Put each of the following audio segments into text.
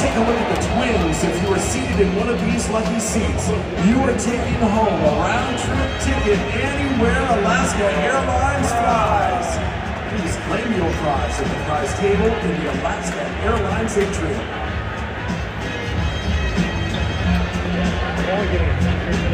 take a look at the twins. If you are seated in one of these lucky seats, you are taking home a round-trip ticket anywhere Alaska Airlines flies. Please claim your prize at the prize table in the Alaska Airlines atrium. only getting a t-shirt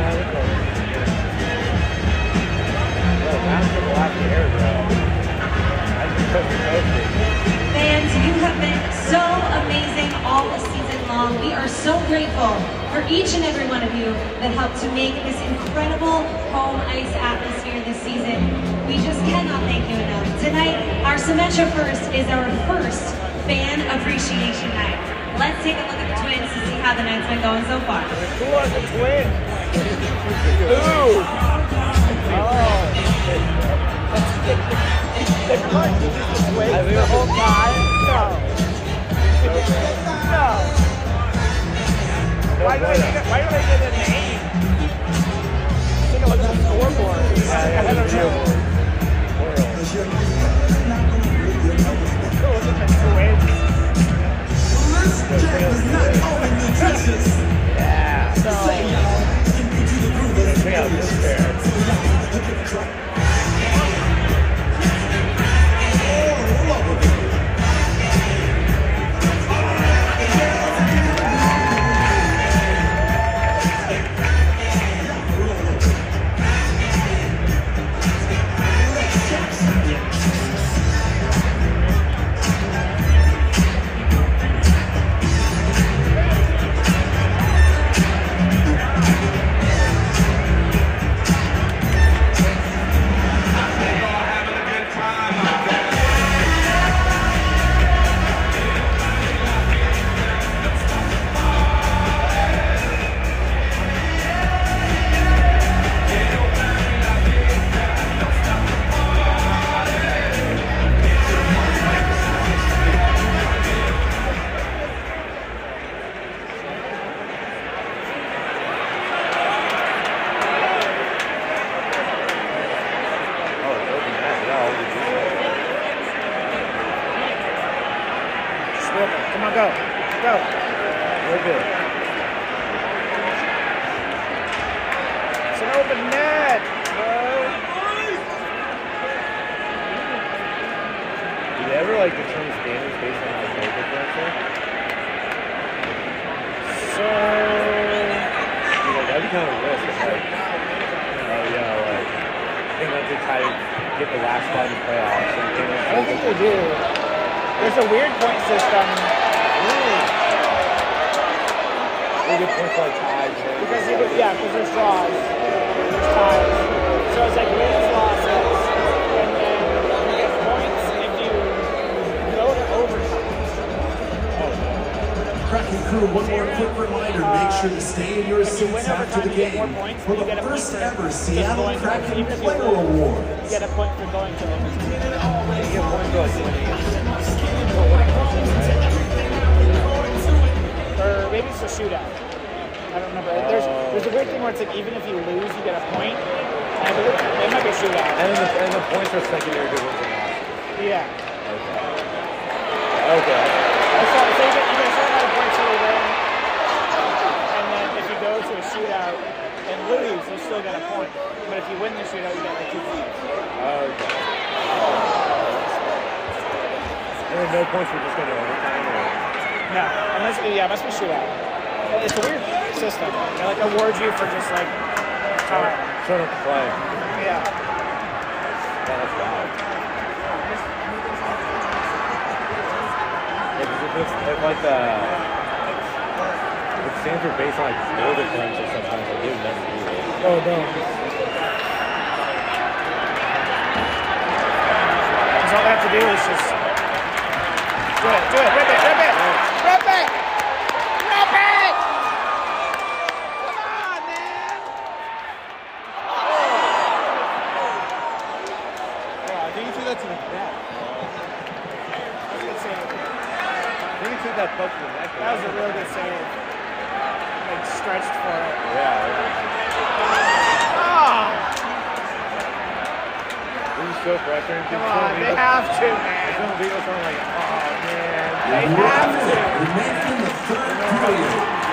We are so grateful for each and every one of you that helped to make this incredible home ice atmosphere this season. We just cannot thank you enough. Tonight, our Symetra First is our first fan appreciation night. Let's take a look at the twins to see how the night's been going so far. Who are the twins? Ooh. Oh. They the whole time. No. No. Why do they get a, name? Take a look at the scoreboard. I don't Slip. Come on, go. Go. Rip it. It's an open net, bro. Do they ever like determine standards based on like goal differential? So, You know, that'd be kind of a risk. If, like, oh yeah, like I think that they try to get the last spot in the playoffs. And I don't think they do. There's a weird point system They get points like ties. because you get, yeah, because there's draws, there's ties. So it's like wins, losses, crew, one more quick reminder, make sure to stay in your If you win seats after the you get more game for the point first ever Seattle going Kraken even if you Player lose, Awards. You get a point for going to overtime. You get points for. Or maybe it's a shootout. I don't remember. There's there's a weird thing where it's like even if you lose, you get a point. And I believe it might be a shootout. And the, and the points are secondary to wins. Yeah. Okay. Okay. That's all. So you get, you get a certain amount of points till you win. And then if you go to a shootout and lose, you still get a point. But if you win the shootout, you get like two points. Okay. And then no points for just going to overtime or No, unless yeah, it must be shootout. It's a weird system. They like award you for just like time. showing up play. Yeah. That's wild. Yeah, 'cause if it's if like the are based on like score differential sometimes like they never do it. Oh no. Because all they have to do is just do it, do it, rip it, rip it, soap right. Come on, they have to, man. Some people are like, oh, man. They have to. The.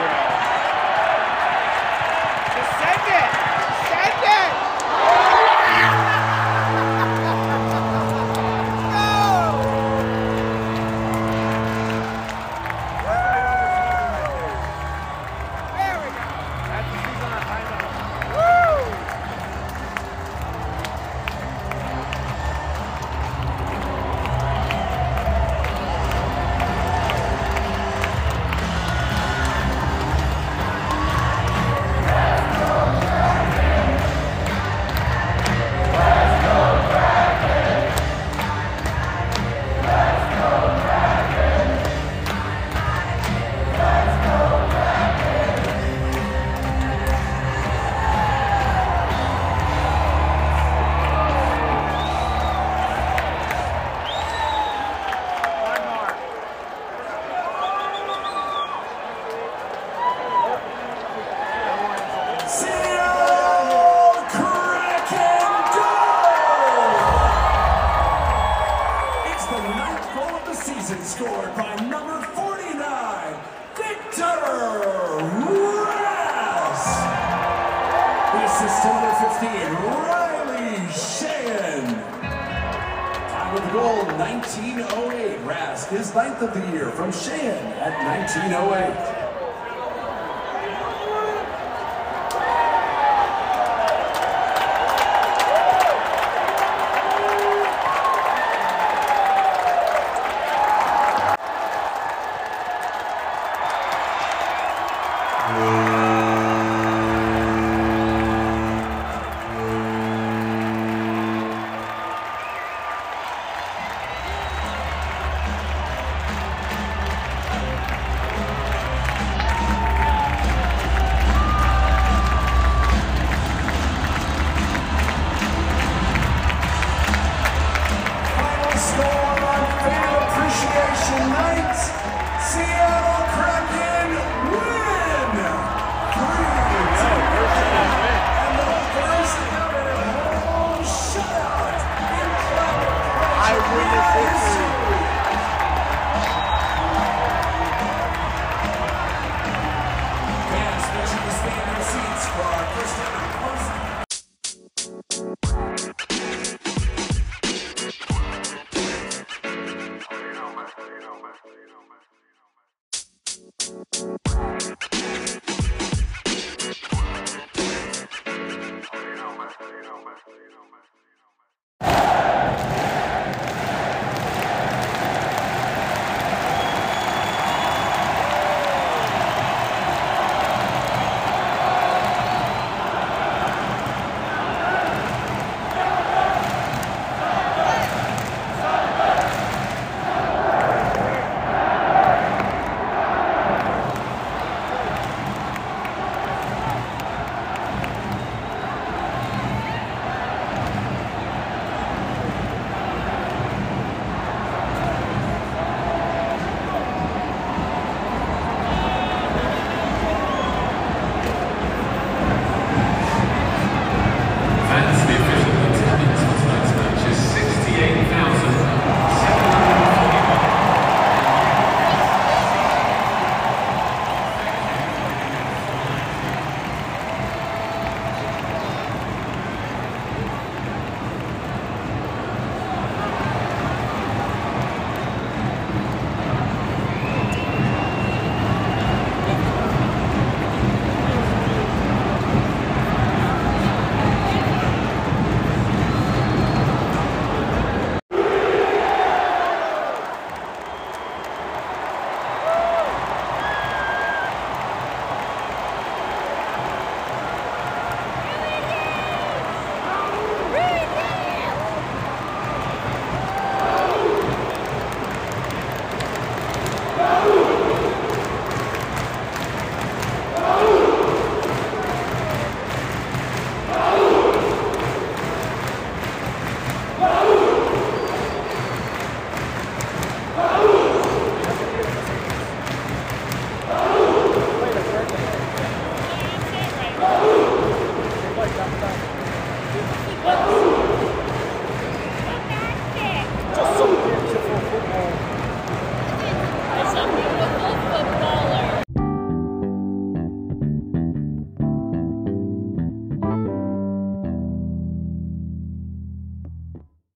ninth of the year from Sheahan at 1908. Appreciation Night. See.